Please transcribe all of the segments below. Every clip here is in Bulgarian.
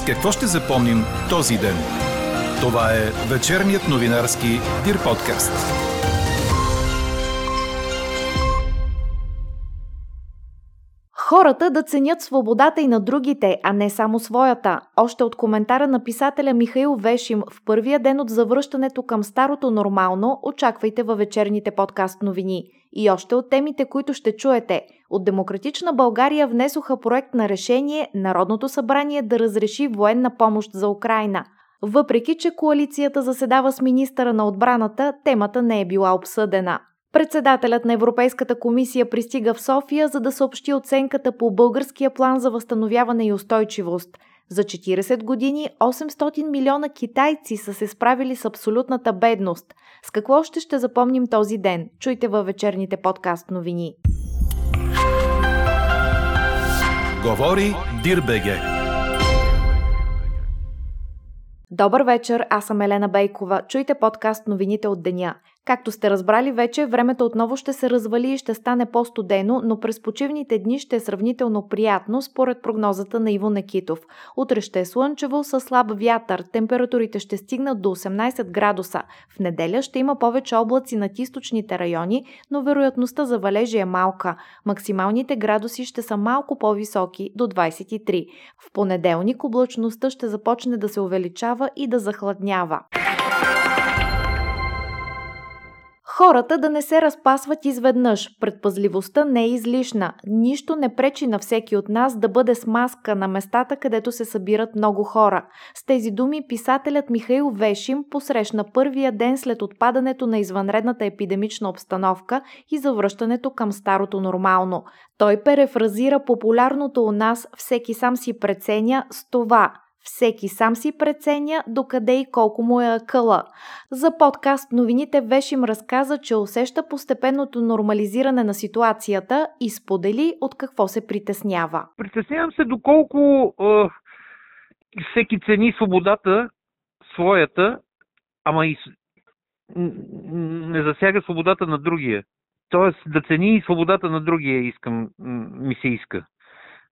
С какво ще запомним този ден? Това е вечерният новинарски Дир подкаст. Хората да ценят свободата и на другите, а не само своята. Още от коментара на писателя Михаил Вешим в първия ден от завръщането към старото нормално, очаквайте във вечерните подкаст новини. И още от темите, които ще чуете. От Демократична България внесоха проект на решение Народното събрание да разреши военна помощ за Украина. Въпреки, че коалицията заседава с министъра на отбраната, темата не е била обсъдена. Председателят на Европейската комисия пристига в София, за да съобщи оценката по българския план за възстановяване и устойчивост. За 40 години 800 милиона китайци са се справили с абсолютната бедност. С какво още ще запомним този ден? Чуйте във вечерните подкаст новини. Говори Дирбеге. Добър вечер, аз съм Елена Бейкова. Чуйте подкаст новините от деня. Както сте разбрали вече, времето отново ще се развали и ще стане по-студено, но през почивните дни ще е сравнително приятно, според прогнозата на Иво Некитов. Утре ще е слънчево с слаб вятър, температурите ще стигнат до 18 градуса. В неделя ще има повече облаци над източните райони, но вероятността за валежи е малка. Максималните градуси ще са малко по-високи, до 23. В понеделник облачността ще започне да се увеличава и да захладнява. Хората да не се разпасват изведнъж. Предпазливостта не е излишна. Нищо не пречи на всеки от нас да бъде с маска на местата, където се събират много хора. С тези думи писателят Михаил Вешим посрещна първия ден след отпадането на извънредната епидемична обстановка и завръщането към старото нормално. Той перефразира популярното у нас всеки сам си преценя с това – всеки сам си преценя докъде и колко му е акъла. За подкаст новините Вешим разказа, че усеща постепенното нормализиране на ситуацията и сподели от какво се притеснява. Притеснявам се доколко е, всеки цени свободата своята, ама и не засяга свободата на другия. Тоест да цени и свободата на другия искам, ми се иска.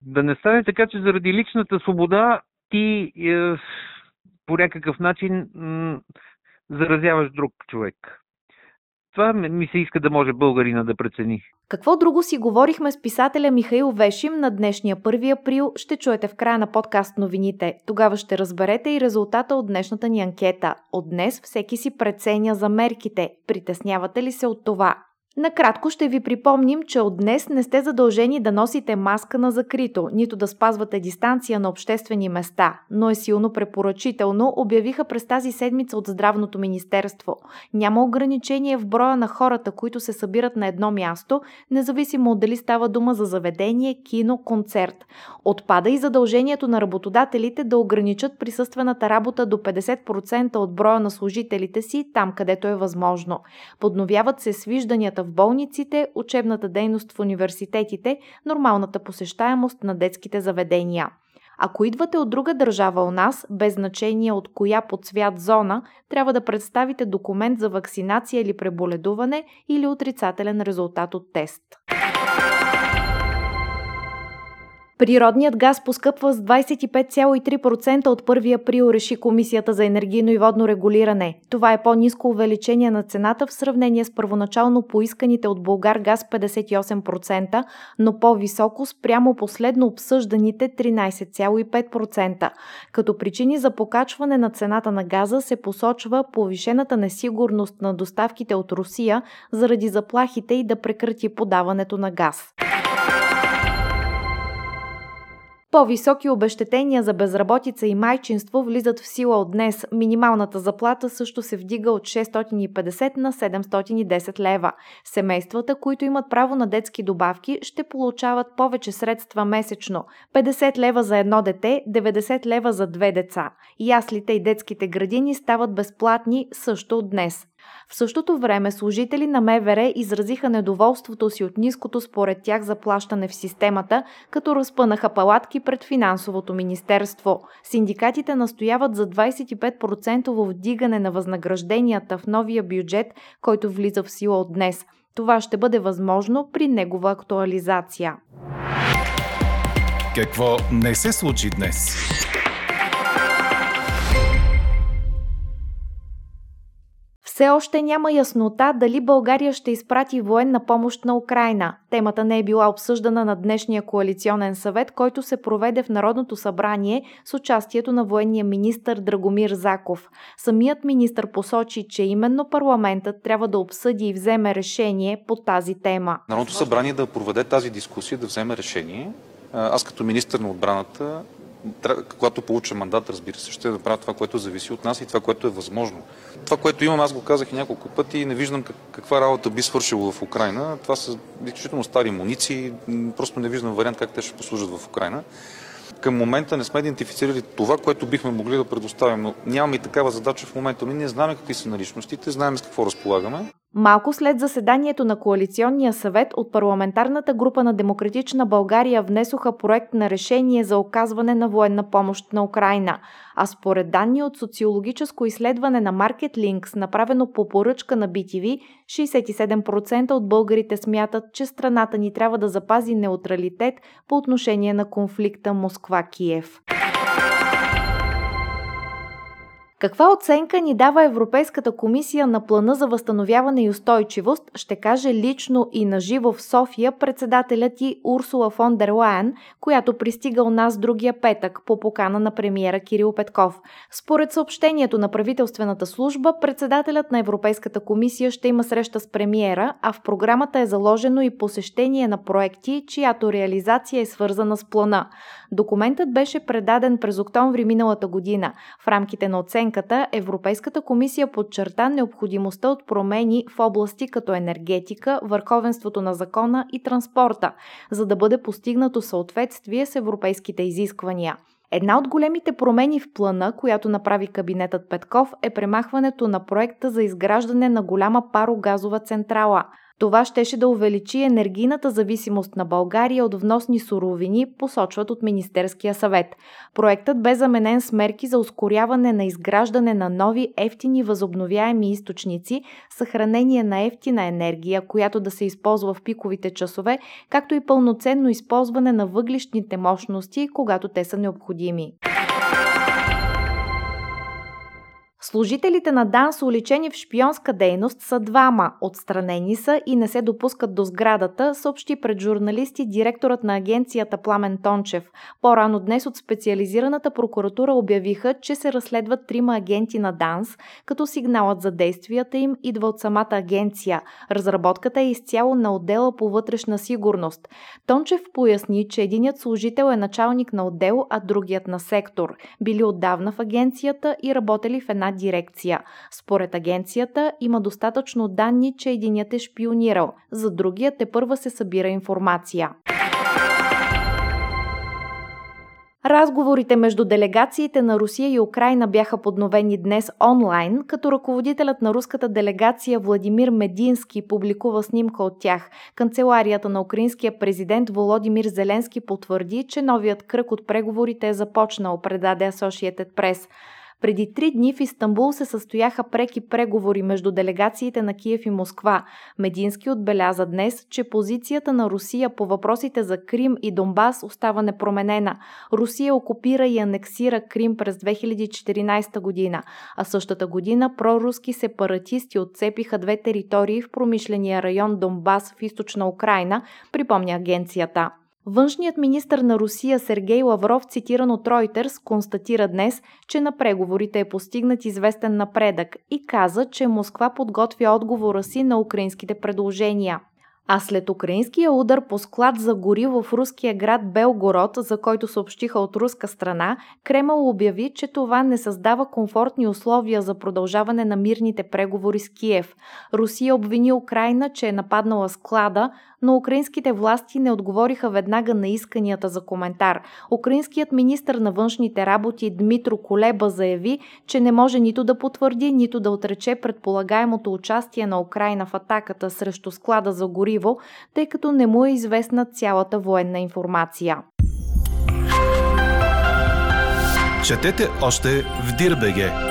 Да не стане така, че заради личната свобода ти е, по някакъв начин м, заразяваш друг човек. Това ми се иска да може българина да прецени. Какво друго си говорихме с писателя Михаил Вешим на днешния 1 април, ще чуете в края на подкаст новините. Тогава ще разберете и резултата от днешната ни анкета. От днес всеки си преценя за мерките. Притеснявате ли се от това? Накратко ще ви припомним, че от днес не сте задължени да носите маска на закрито, нито да спазвате дистанция на обществени места, но е силно препоръчително, обявиха през тази седмица от Здравното министерство. Няма ограничение в броя на хората, които се събират на едно място, независимо дали става дума за заведение, кино, концерт. Отпада и задължението на работодателите да ограничат присъствената работа до 50% от броя на служителите си там, където е възможно. Подновяват се свижданията в болниците, учебната дейност в университетите, нормалната посещаемост на детските заведения. Ако идвате от друга държава у нас, без значение от коя под свят зона, трябва да представите документ за вакцинация или преболедуване или отрицателен резултат от тест. Природният газ поскъпва с 25,3% от 1 април, реши Комисията за енергийно и водно регулиране. Това е по-низко увеличение на цената в сравнение с първоначално поисканите от Българ газ 58%, но по-високо спрямо последно обсъжданите 13,5%. Като причини за покачване на цената на газа се посочва повишената несигурност на доставките от Русия заради заплахите и да прекрати подаването на газ. По-високи обещетения за безработица и майчинство влизат в сила от днес. Минималната заплата също се вдига от 650 на 710 лева. Семействата, които имат право на детски добавки, ще получават повече средства месечно. 50 лева за едно дете, 90 лева за две деца. Яслите и детските градини стават безплатни също от днес. В същото време служители на МВР изразиха недоволството си от ниското според тях заплащане в системата, като разпънаха палатки пред финансовото министерство. Синдикатите настояват за 25% вдигане на възнагражденията в новия бюджет, който влиза в сила от днес. Това ще бъде възможно при негова актуализация. Какво не се случи днес? Все още няма яснота дали България ще изпрати военна помощ на Украина. Темата не е била обсъждана на днешния коалиционен съвет, който се проведе в Народното събрание с участието на военния министр Драгомир Заков. Самият министр посочи, че именно парламентът трябва да обсъди и вземе решение по тази тема. Народното събрание да проведе тази дискусия, да вземе решение. Аз като министр на отбраната когато получа мандат, разбира се, ще направя това, което зависи от нас и това, което е възможно. Това, което имам, аз го казах и няколко пъти, не виждам каква работа би свършило в Украина. Това са изключително стари муниции, просто не виждам вариант как те ще послужат в Украина. Към момента не сме идентифицирали това, което бихме могли да предоставим, но нямаме и такава задача в момента. Ние не знаем какви са наличностите, знаем с какво разполагаме. Малко след заседанието на Коалиционния съвет от парламентарната група на Демократична България внесоха проект на решение за оказване на военна помощ на Украина. А според данни от социологическо изследване на Market Links, направено по поръчка на BTV, 67% от българите смятат, че страната ни трябва да запази неутралитет по отношение на конфликта Москва-Киев. Каква оценка ни дава Европейската комисия на плана за възстановяване и устойчивост, ще каже лично и наживо в София председателят ти Урсула фон дер Лайен, която пристига у нас другия петък по покана на премиера Кирил Петков. Според съобщението на правителствената служба, председателят на Европейската комисия ще има среща с премиера, а в програмата е заложено и посещение на проекти, чиято реализация е свързана с плана. Документът беше предаден през октомври миналата година. В рамките на оценка оценката Европейската комисия подчерта необходимостта от промени в области като енергетика, върховенството на закона и транспорта, за да бъде постигнато съответствие с европейските изисквания. Една от големите промени в плана, която направи кабинетът Петков, е премахването на проекта за изграждане на голяма парогазова централа – това щеше да увеличи енергийната зависимост на България от вносни суровини, посочват от Министерския съвет. Проектът бе заменен с мерки за ускоряване на изграждане на нови ефтини възобновяеми източници, съхранение на ефтина енергия, която да се използва в пиковите часове, както и пълноценно използване на въглищните мощности, когато те са необходими. Служителите на ДАНС, уличени в шпионска дейност, са двама. Отстранени са и не се допускат до сградата, съобщи пред журналисти директорът на агенцията Пламен Тончев. По-рано днес от специализираната прокуратура обявиха, че се разследват трима агенти на ДАНС, като сигналът за действията им идва от самата агенция. Разработката е изцяло на отдела по вътрешна сигурност. Тончев поясни, че единият служител е началник на отдел, а другият на сектор. Били отдавна в агенцията и работели в една дирекция. Според агенцията има достатъчно данни, че единият е шпионирал, за другия те първа се събира информация. Разговорите между делегациите на Русия и Украина бяха подновени днес онлайн, като ръководителят на руската делегация Владимир Медински публикува снимка от тях. Канцеларията на украинския президент Володимир Зеленски потвърди, че новият кръг от преговорите е започнал, предаде Associated Press. Преди три дни в Истанбул се състояха преки преговори между делегациите на Киев и Москва. Медински отбеляза днес, че позицията на Русия по въпросите за Крим и Донбас остава непроменена. Русия окупира и анексира Крим през 2014 година, а същата година проруски сепаратисти отцепиха две територии в промишления район Донбас в източна Украина, припомня агенцията. Външният министр на Русия Сергей Лавров, цитиран от Reuters, констатира днес, че на преговорите е постигнат известен напредък и каза, че Москва подготвя отговора си на украинските предложения. А след украинския удар по склад за гориво в руския град Белгород, за който съобщиха от руска страна, Кремъл обяви, че това не създава комфортни условия за продължаване на мирните преговори с Киев. Русия обвини Украина, че е нападнала склада, но украинските власти не отговориха веднага на исканията за коментар. Украинският министр на външните работи Дмитро Колеба заяви, че не може нито да потвърди, нито да отрече предполагаемото участие на Украина в атаката срещу склада за гориво, тъй като не му е известна цялата военна информация. Четете още в Дирбеге!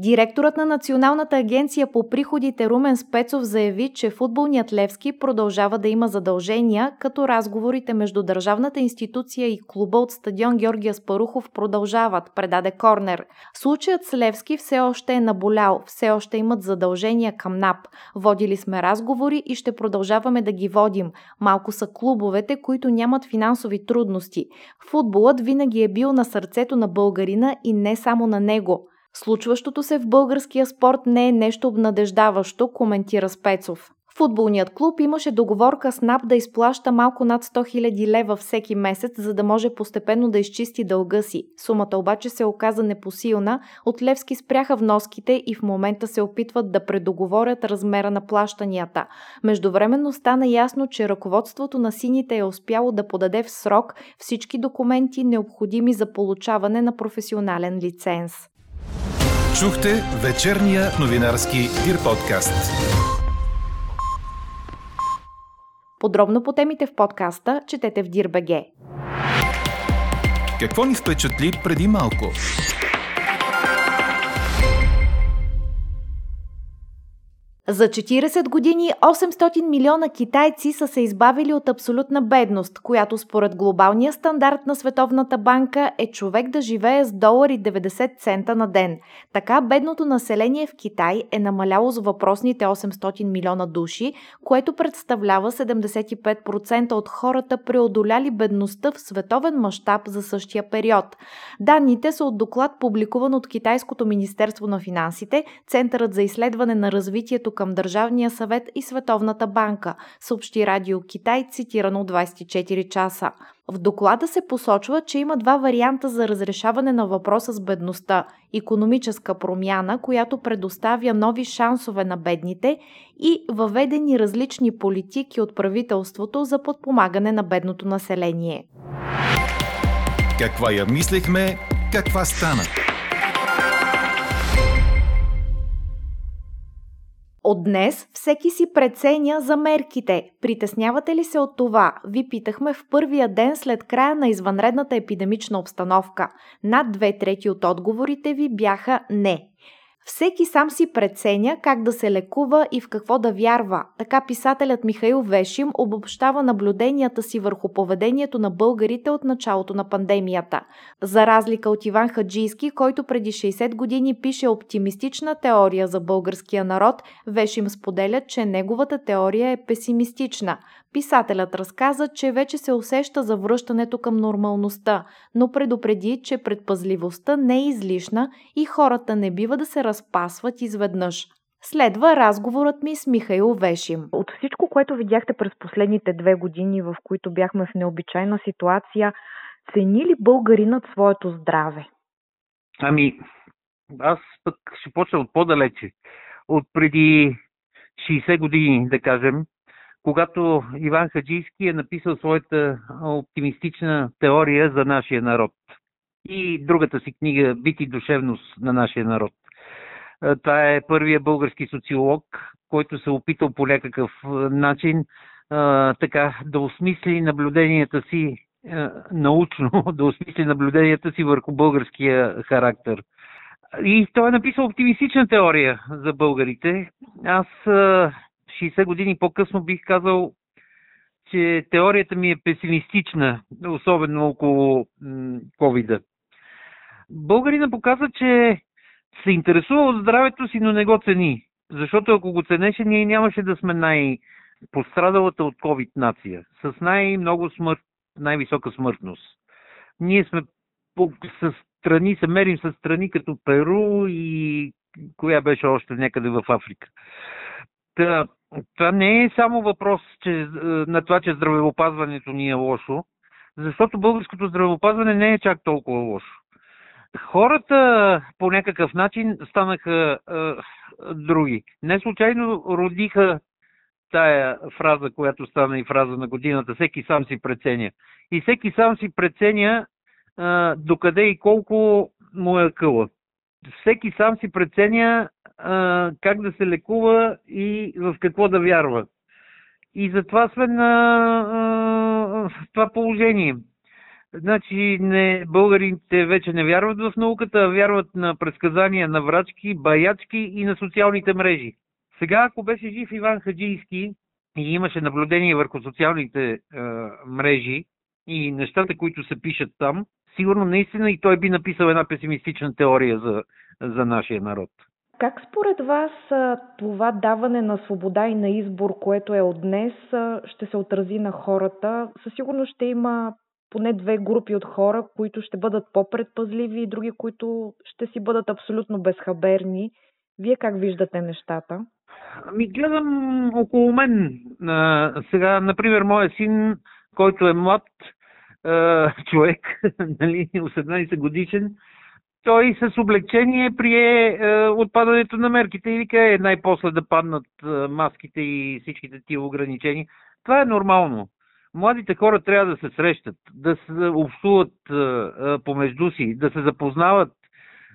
Директорът на Националната агенция по приходите Румен Спецов заяви, че футболният Левски продължава да има задължения, като разговорите между държавната институция и клуба от стадион Георгия Спарухов продължават, предаде Корнер. Случаят с Левски все още е наболял, все още имат задължения към НАП. Водили сме разговори и ще продължаваме да ги водим. Малко са клубовете, които нямат финансови трудности. Футболът винаги е бил на сърцето на българина и не само на него. Случващото се в българския спорт не е нещо обнадеждаващо, коментира Спецов. Футболният клуб имаше договорка с НАП да изплаща малко над 100 000 лева всеки месец, за да може постепенно да изчисти дълга си. Сумата обаче се оказа непосилна, от Левски спряха вноските и в момента се опитват да предоговорят размера на плащанията. Междувременно стана ясно, че ръководството на сините е успяло да подаде в срок всички документи необходими за получаване на професионален лиценз. Чухте вечерния новинарски Дир подкаст. Подробно по темите в подкаста четете в Дирбеге. Какво ни впечатли преди малко? За 40 години 800 милиона китайци са се избавили от абсолютна бедност, която според глобалния стандарт на Световната банка е човек да живее с долари 90 цента на ден. Така бедното население в Китай е намаляло с въпросните 800 милиона души, което представлява 75% от хората преодоляли бедността в световен мащаб за същия период. Данните са от доклад публикуван от Китайското Министерство на финансите, Центърът за изследване на развитието към Държавния съвет и Световната банка, съобщи Радио Китай, цитирано 24 часа. В доклада се посочва, че има два варианта за разрешаване на въпроса с бедността – економическа промяна, която предоставя нови шансове на бедните и въведени различни политики от правителството за подпомагане на бедното население. Каква я мислехме, каква стана? От днес всеки си преценя за мерките. Притеснявате ли се от това? Ви питахме в първия ден след края на извънредната епидемична обстановка. Над две трети от отговорите ви бяха не. Всеки сам си преценя как да се лекува и в какво да вярва. Така писателят Михаил Вешим обобщава наблюденията си върху поведението на българите от началото на пандемията. За разлика от Иван Хаджийски, който преди 60 години пише оптимистична теория за българския народ, Вешим споделя, че неговата теория е песимистична. Писателят разказа, че вече се усеща за връщането към нормалността, но предупреди, че предпазливостта не е излишна и хората не бива да се разпасват изведнъж. Следва разговорът ми с Михаил Вешим. От всичко, което видяхте през последните две години, в които бяхме в необичайна ситуация, цени ли българинът своето здраве? Ами, аз пък ще почна от по-далече. От преди 60 години, да кажем, когато Иван Хаджийски е написал своята оптимистична теория за нашия народ и другата си книга Бит и душевност на нашия народ. Това е първият български социолог, който се е опитал по някакъв начин а, така да осмисли наблюденията си научно, да осмисли наблюденията си върху българския характер. И той е написал оптимистична теория за българите. Аз 60 години по-късно бих казал, че теорията ми е песимистична, особено около covid Българина показва, че се интересува от здравето си, но не го цени. Защото ако го ценеше, ние нямаше да сме най-пострадалата от COVID нация. С най-много смърт, най-висока смъртност. Ние сме с страни, се мерим с страни като Перу и коя беше още някъде в Африка. Та, това не е само въпрос че, е, на това, че здравеопазването ни е лошо, защото българското здравеопазване не е чак толкова лошо. Хората по някакъв начин станаха е, други. Не случайно родиха тая фраза, която стана и фраза на годината. Всеки сам си преценя. И всеки сам си преценя е, докъде и колко му е къла. Всеки сам си преценя а, как да се лекува и в какво да вярва. И затова сме на а, това положение. Значи не, българите вече не вярват в науката, а вярват на предсказания на врачки, баячки и на социалните мрежи. Сега, ако беше жив Иван Хаджийски и имаше наблюдение върху социалните е, мрежи и нещата, които се пишат там, сигурно наистина и той би написал една песимистична теория за, за нашия народ. Как според вас това даване на свобода и на избор, което е от днес, ще се отрази на хората? Със сигурност ще има поне две групи от хора, които ще бъдат по-предпазливи и други, които ще си бъдат абсолютно безхаберни. Вие как виждате нещата? Ами гледам около мен. сега, например, моя син, който е млад човек, нали, 18 годишен, той с облегчение прие е, отпадането на мерките и вика е най-после да паднат е, маските и всичките тия ограничения. Това е нормално. Младите хора трябва да се срещат, да се общуват е, е, помежду си, да се запознават,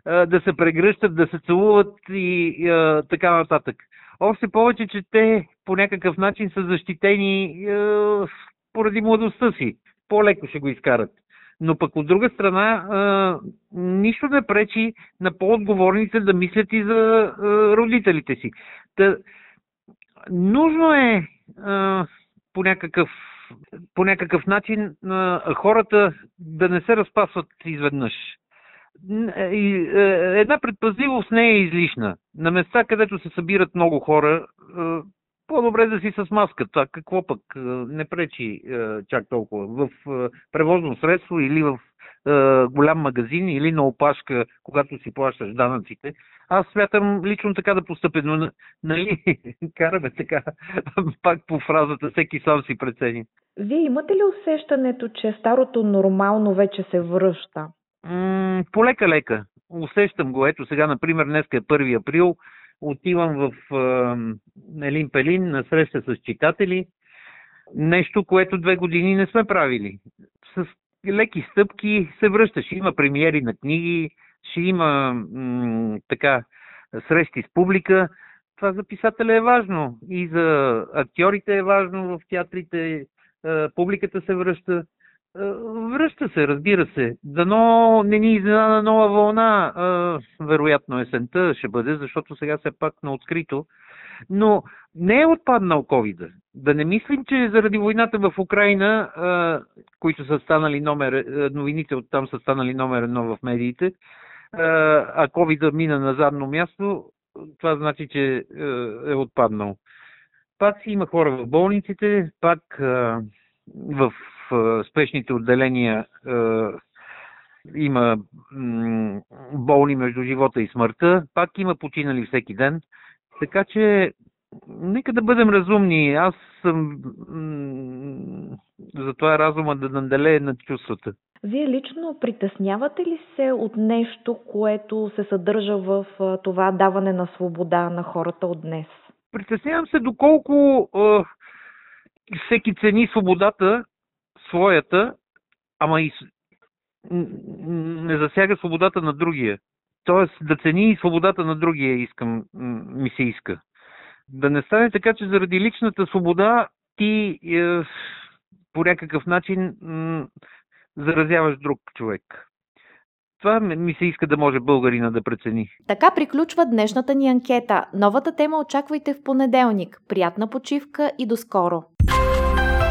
е, да се прегръщат, да се целуват и е, така нататък. Още повече, че те по някакъв начин са защитени е, поради младостта си. По-леко ще го изкарат но пък от друга страна а, нищо не пречи на по-отговорните да мислят и за а, родителите си. Та, нужно е а, по някакъв по някакъв начин а, хората да не се разпасват изведнъж. Една предпазливост не е излишна. На места, където се събират много хора, по-добре да си с маската. Какво пък не пречи чак толкова. В превозно средство или в голям магазин или на опашка, когато си плащаш данъците. Аз смятам лично така да постъпя, но нали, караме така, пак по фразата, всеки сам си прецени. Вие имате ли усещането, че старото нормално вече се връща? М- полека-лека. Усещам го. Ето сега, например, днес е 1 април отивам в Елин Пелин на среща с читатели. Нещо, което две години не сме правили. С леки стъпки се връща. Ще има премиери на книги, ще има м- така срещи с публика. Това за писателя е важно. И за актьорите е важно в театрите. Публиката се връща. Е, връща се, разбира се. Дано не ни изненада нова вълна. Е, вероятно есента ще бъде, защото сега се пак на открито. Но не е отпаднал ковида. Да не мислим, че заради войната в Украина, е, които са станали номер, новините от там са станали номер едно в медиите, а ковида мина на задно място, това значи, че е отпаднал. Пак си има хора в болниците, пак в спешните отделения има болни между живота и смъртта, пак има починали всеки ден. Така че нека да бъдем разумни. Аз съм за това разума да наделее над чувствата. Вие лично притеснявате ли се от нещо, което се съдържа в това даване на свобода на хората от днес? Притеснявам се доколко всеки цени свободата своята, ама и не засяга свободата на другия. Тоест да цени и свободата на другия искам, ми се иска. Да не стане така, че заради личната свобода ти е, по някакъв начин заразяваш друг човек. Това ми се иска да може българина да прецени. Така приключва днешната ни анкета. Новата тема очаквайте в понеделник. Приятна почивка и до скоро!